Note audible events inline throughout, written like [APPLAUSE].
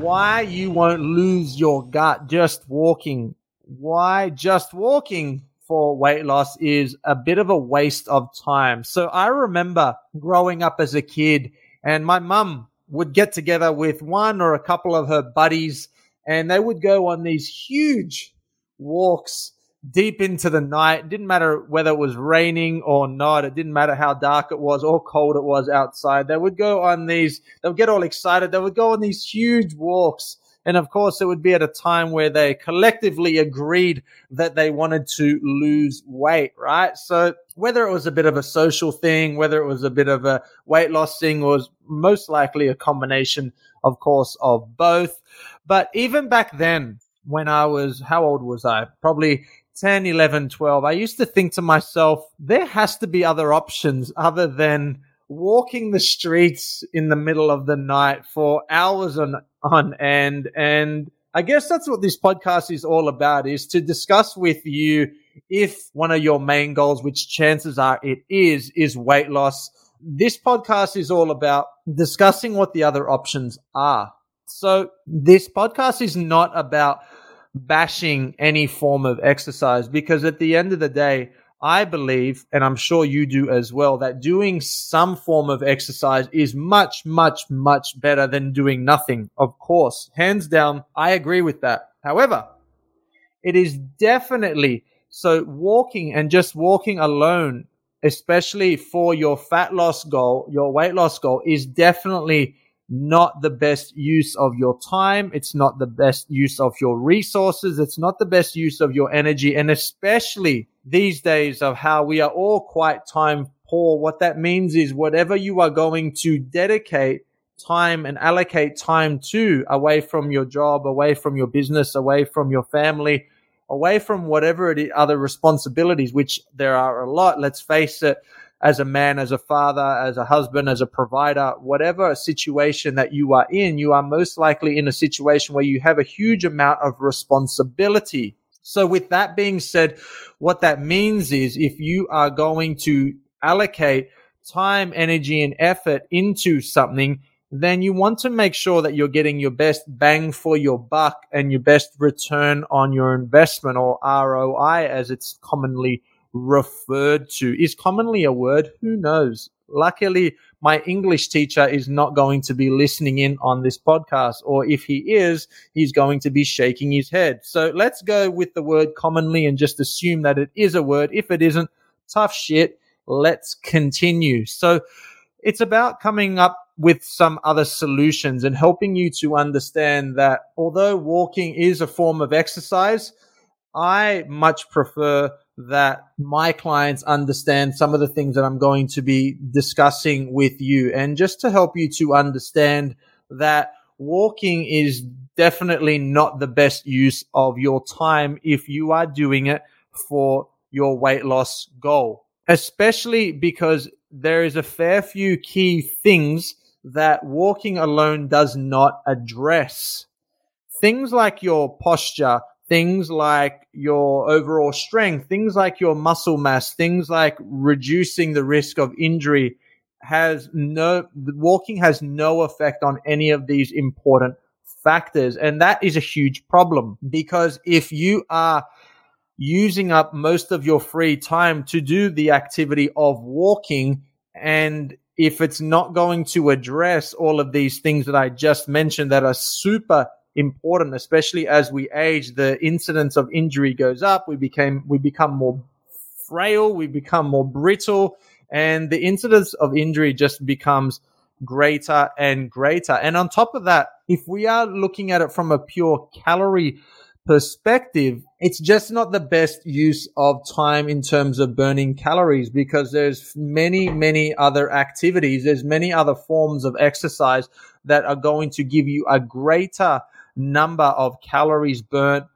Why you won't lose your gut just walking. Why just walking for weight loss is a bit of a waste of time. So I remember growing up as a kid and my mum would get together with one or a couple of her buddies and they would go on these huge walks deep into the night. It didn't matter whether it was raining or not. It didn't matter how dark it was or cold it was outside. They would go on these, they would get all excited. They would go on these huge walks. And of course, it would be at a time where they collectively agreed that they wanted to lose weight, right? So whether it was a bit of a social thing, whether it was a bit of a weight loss thing, was most likely a combination, of course, of both. But even back then, when I was, how old was I? Probably 10, 11, 12, I used to think to myself, there has to be other options other than walking the streets in the middle of the night for hours on, on end. And I guess that's what this podcast is all about is to discuss with you if one of your main goals, which chances are it is, is weight loss. This podcast is all about discussing what the other options are. So this podcast is not about bashing any form of exercise because at the end of the day, I believe, and I'm sure you do as well, that doing some form of exercise is much, much, much better than doing nothing. Of course, hands down, I agree with that. However, it is definitely so walking and just walking alone, especially for your fat loss goal, your weight loss goal is definitely not the best use of your time. It's not the best use of your resources. It's not the best use of your energy. And especially these days of how we are all quite time poor. What that means is whatever you are going to dedicate time and allocate time to away from your job, away from your business, away from your family, away from whatever it is, other responsibilities, which there are a lot. Let's face it as a man, as a father, as a husband, as a provider, whatever situation that you are in, you are most likely in a situation where you have a huge amount of responsibility. So with that being said, what that means is if you are going to allocate time, energy, and effort into something, then you want to make sure that you're getting your best bang for your buck and your best return on your investment or ROI as it's commonly referred to is commonly a word. Who knows? Luckily, my English teacher is not going to be listening in on this podcast, or if he is, he's going to be shaking his head. So let's go with the word commonly and just assume that it is a word. If it isn't, tough shit. Let's continue. So it's about coming up with some other solutions and helping you to understand that although walking is a form of exercise, I much prefer that my clients understand some of the things that I'm going to be discussing with you. And just to help you to understand that walking is definitely not the best use of your time if you are doing it for your weight loss goal, especially because there is a fair few key things that walking alone does not address. Things like your posture, things like your overall strength, things like your muscle mass, things like reducing the risk of injury has no, walking has no effect on any of these important factors. And that is a huge problem because if you are using up most of your free time to do the activity of walking and if it's not going to address all of these things that I just mentioned that are super important, especially as we age. The incidence of injury goes up. We became we become more frail. We become more brittle, and the incidence of injury just becomes greater and greater. And on top of that, if we are looking at it from a pure calorie perspective, it's just not the best use of time in terms of burning calories because there's many, many other activities. There's many other forms of exercise that are going to give you a greater number of calories burnt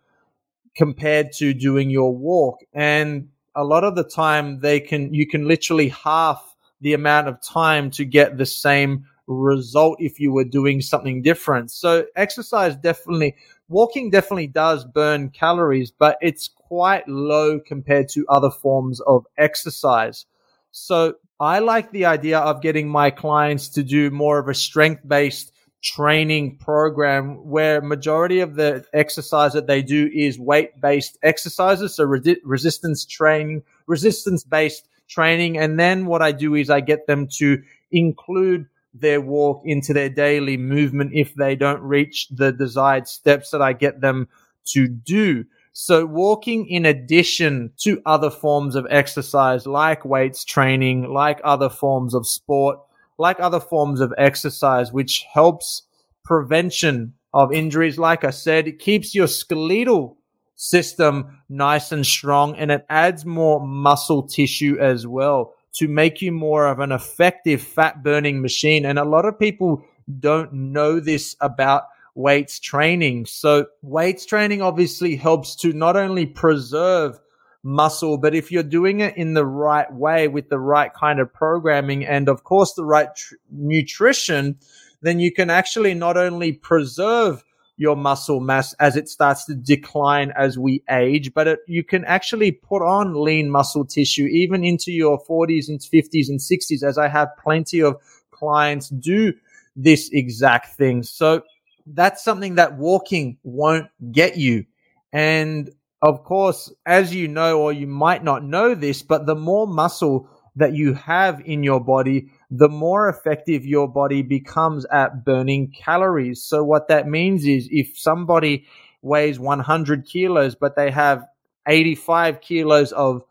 compared to doing your walk. And a lot of the time they can, you can literally half the amount of time to get the same result if you were doing something different. So exercise definitely, walking definitely does burn calories, but it's quite low compared to other forms of exercise. So I like the idea of getting my clients to do more of a strength based training program where majority of the exercise that they do is weight based exercises. So re- resistance training, resistance based training. And then what I do is I get them to include their walk into their daily movement if they don't reach the desired steps that I get them to do. So walking in addition to other forms of exercise like weights training, like other forms of sport, like other forms of exercise, which helps prevention of injuries. Like I said, it keeps your skeletal system nice and strong and it adds more muscle tissue as well to make you more of an effective fat burning machine. And a lot of people don't know this about weights training. So weights training obviously helps to not only preserve muscle, but if you're doing it in the right way with the right kind of programming and of course the right tr- nutrition, then you can actually not only preserve your muscle mass as it starts to decline as we age, but it, you can actually put on lean muscle tissue even into your 40s and 50s and 60s, as I have plenty of clients do this exact thing. So that's something that walking won't get you. And of course, as you know, or you might not know this, but the more muscle that you have in your body, the more effective your body becomes at burning calories. So what that means is if somebody weighs 100 kilos, but they have 85 kilos of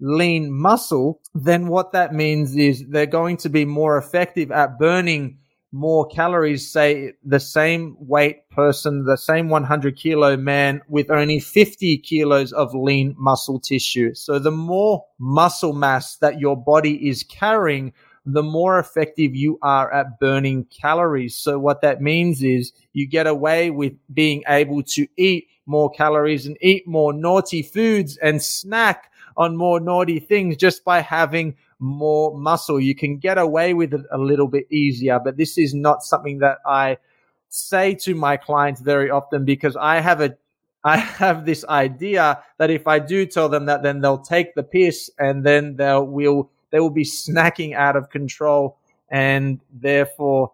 lean muscle, then what that means is they're going to be more effective at burning more calories, say the same weight person, the same 100 kilo man with only 50 kilos of lean muscle tissue. So the more muscle mass that your body is carrying, the more effective you are at burning calories. So what that means is you get away with being able to eat more calories and eat more naughty foods and snack on more naughty things just by having more muscle. You can get away with it a little bit easier, but this is not something that I say to my clients very often because I have a [LAUGHS] I have this idea that if I do tell them that, then they'll take the piss and then they'll will they will be snacking out of control and therefore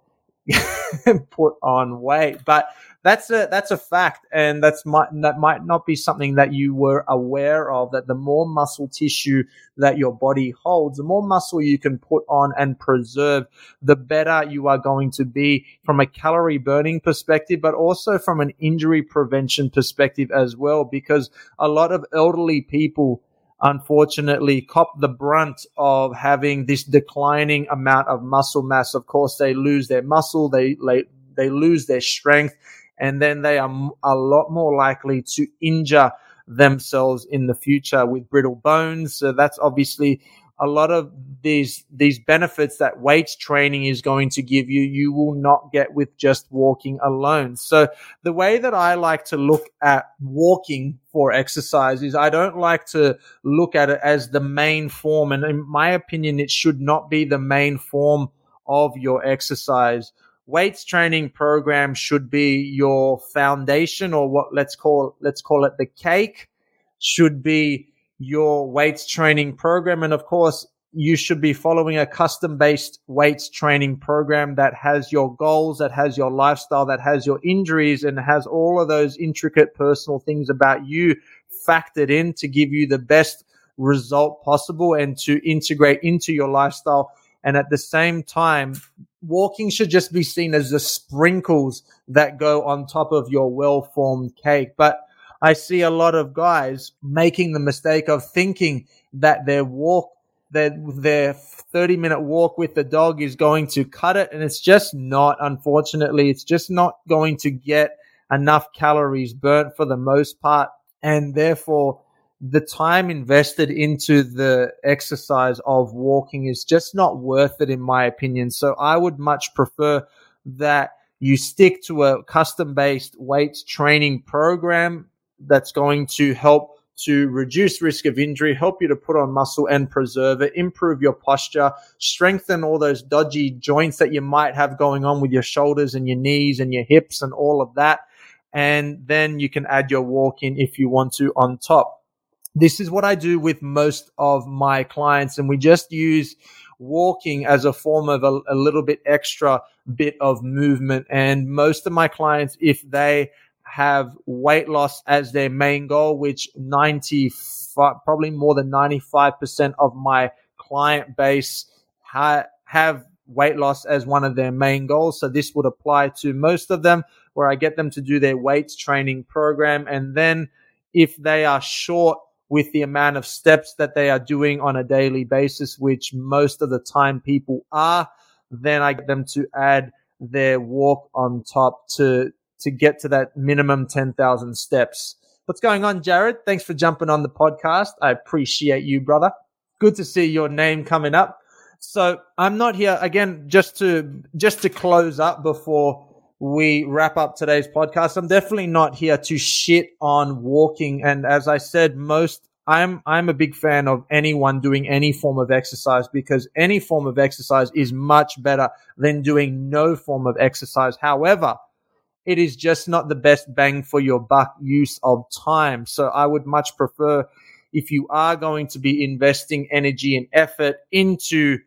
[LAUGHS] put on weight. But that's a that's a fact, and that's might that might not be something that you were aware of. That the more muscle tissue that your body holds, the more muscle you can put on and preserve, the better you are going to be from a calorie burning perspective, but also from an injury prevention perspective as well. Because a lot of elderly people unfortunately cop the brunt of having this declining amount of muscle mass. Of course, they lose their muscle, they, they, they lose their strength, and then they are a lot more likely to injure themselves in the future with brittle bones. So that's obviously a lot of these these benefits that weights training is going to give you you will not get with just walking alone so the way that i like to look at walking for exercise is i don't like to look at it as the main form and in my opinion it should not be the main form of your exercise weights training program should be your foundation or what let's call let's call it the cake should be your weights training program. And of course, you should be following a custom based weights training program that has your goals, that has your lifestyle, that has your injuries and has all of those intricate personal things about you factored in to give you the best result possible and to integrate into your lifestyle. And at the same time, walking should just be seen as the sprinkles that go on top of your well formed cake. But I see a lot of guys making the mistake of thinking that their walk, their, their 30 minute walk with the dog is going to cut it. And it's just not, unfortunately, it's just not going to get enough calories burnt for the most part. And therefore, the time invested into the exercise of walking is just not worth it, in my opinion. So I would much prefer that you stick to a custom based weights training program that's going to help to reduce risk of injury, help you to put on muscle and preserve it, improve your posture, strengthen all those dodgy joints that you might have going on with your shoulders and your knees and your hips and all of that. And then you can add your walk in if you want to on top. This is what I do with most of my clients and we just use walking as a form of a, a little bit extra bit of movement. And most of my clients, if they have weight loss as their main goal, which 95, probably more than 95% of my client base ha- have weight loss as one of their main goals. So this would apply to most of them where I get them to do their weights training program. And then if they are short with the amount of steps that they are doing on a daily basis, which most of the time people are, then I get them to add their walk on top to to get to that minimum 10,000 steps. What's going on, Jared? Thanks for jumping on the podcast. I appreciate you, brother. Good to see your name coming up. So I'm not here again just to just to close up before we wrap up today's podcast. I'm definitely not here to shit on walking. And as I said, most I'm I'm a big fan of anyone doing any form of exercise because any form of exercise is much better than doing no form of exercise. However, it is just not the best bang for your buck use of time. So I would much prefer if you are going to be investing energy and effort into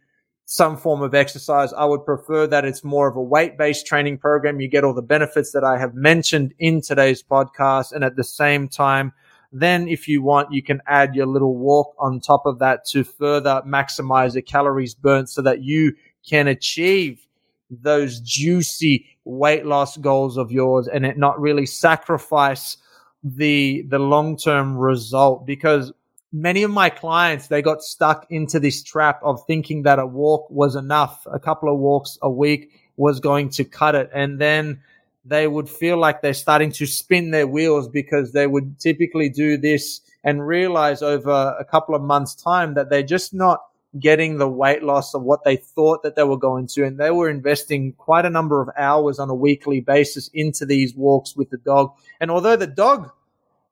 some form of exercise, I would prefer that it's more of a weight based training program. You get all the benefits that I have mentioned in today's podcast. And at the same time, then if you want, you can add your little walk on top of that to further maximize the calories burnt so that you can achieve those juicy weight loss goals of yours and it not really sacrifice the the long term result because many of my clients they got stuck into this trap of thinking that a walk was enough a couple of walks a week was going to cut it and then they would feel like they're starting to spin their wheels because they would typically do this and realize over a couple of months time that they're just not getting the weight loss of what they thought that they were going to. And they were investing quite a number of hours on a weekly basis into these walks with the dog. And although the dog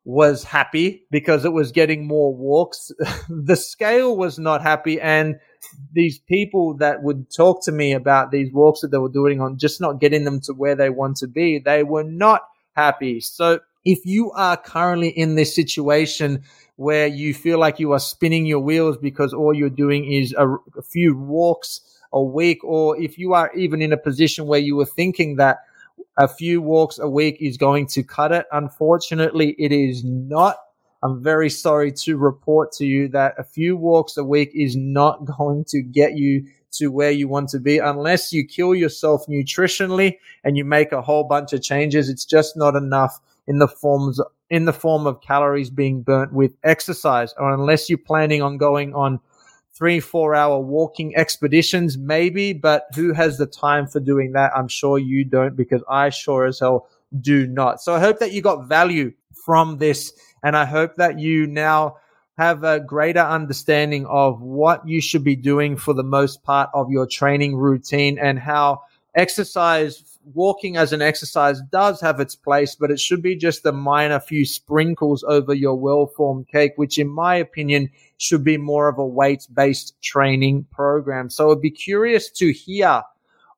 was happy because it was getting more walks, [LAUGHS] the scale was not happy. And these people that would talk to me about these walks that they were doing on just not getting them to where they want to be, they were not happy. So if you are currently in this situation where you feel like you are spinning your wheels because all you're doing is a, a few walks a week, or if you are even in a position where you were thinking that a few walks a week is going to cut it. Unfortunately, it is not. I'm very sorry to report to you that a few walks a week is not [LAUGHS] going to get you to where you want to be unless you kill yourself nutritionally and you make a whole bunch of changes. It's just not enough in the forms in the form of calories being burnt with exercise, or unless you're planning on going on three, four hour walking expeditions, maybe, but who has the time for doing that? I'm sure you don't because I sure as hell do not. So I hope that you got value from this and I hope that you now have a greater understanding of what you should be doing for the most part of your training routine and how exercise walking as an exercise does have its place, but it should be just a minor few sprinkles over your well formed cake, which in my opinion should be more of a weight based training program. So I'd be curious to hear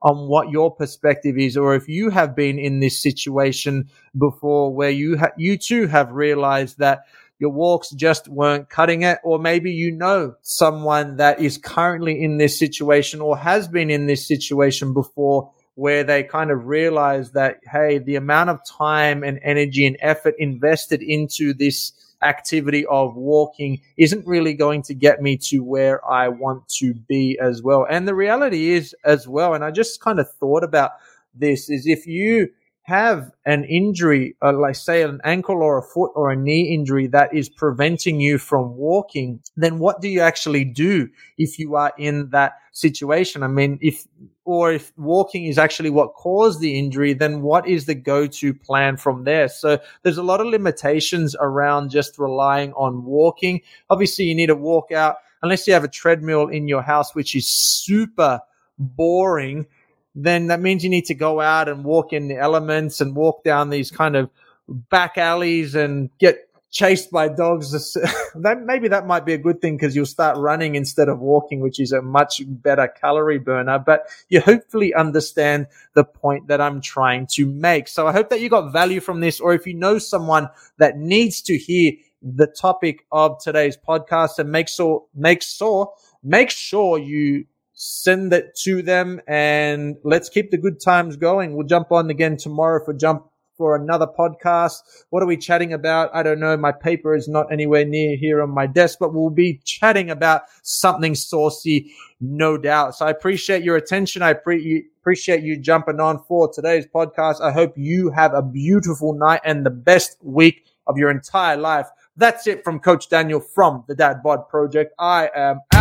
on what your perspective is, or if you have been in this situation before where you ha- you too have realized that your walks just weren't cutting it, or maybe you know someone that is currently in this situation or has been in this situation before where they kind of realize that, hey, the amount of time and energy and effort invested into this activity of walking isn't really going to get me to where I want to be as well. And the reality is as well, and I just kind of thought about this is if you have an injury, uh, like say an ankle or a foot or a knee injury that is preventing you from walking, then what do you actually do if you are in that situation? I mean, if, or if walking is actually what caused the injury, then what is the go-to plan from there? So there's a lot of limitations around just relying on walking. Obviously, you need to walk out unless you have a treadmill in your house, which is super boring then that means you need to go out and walk in the elements and walk down these kind of back alleys and get chased by dogs. [LAUGHS] that maybe that might be a good thing because you'll start running instead of walking, which is a much better calorie burner. But you hopefully understand the point that I'm trying to make. So I hope that you got value from this, or if you know someone that needs to hear the topic of today's podcast, and make sure make sure make sure you send it to them and let's keep the good times going. We'll jump on again tomorrow for jump for another podcast. What are we chatting about? I don't know. My paper is not anywhere near here on my desk, but we'll be chatting about something saucy, no doubt. So I appreciate your attention. I pre- appreciate you jumping on for today's podcast. I hope you have a beautiful night and the best week of your entire life. That's it from Coach Daniel from the Dad Bod Project. I am out.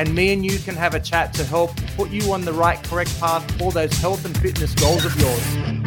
And me and you can have a chat to help put you on the right, correct path for those health and fitness goals of yours.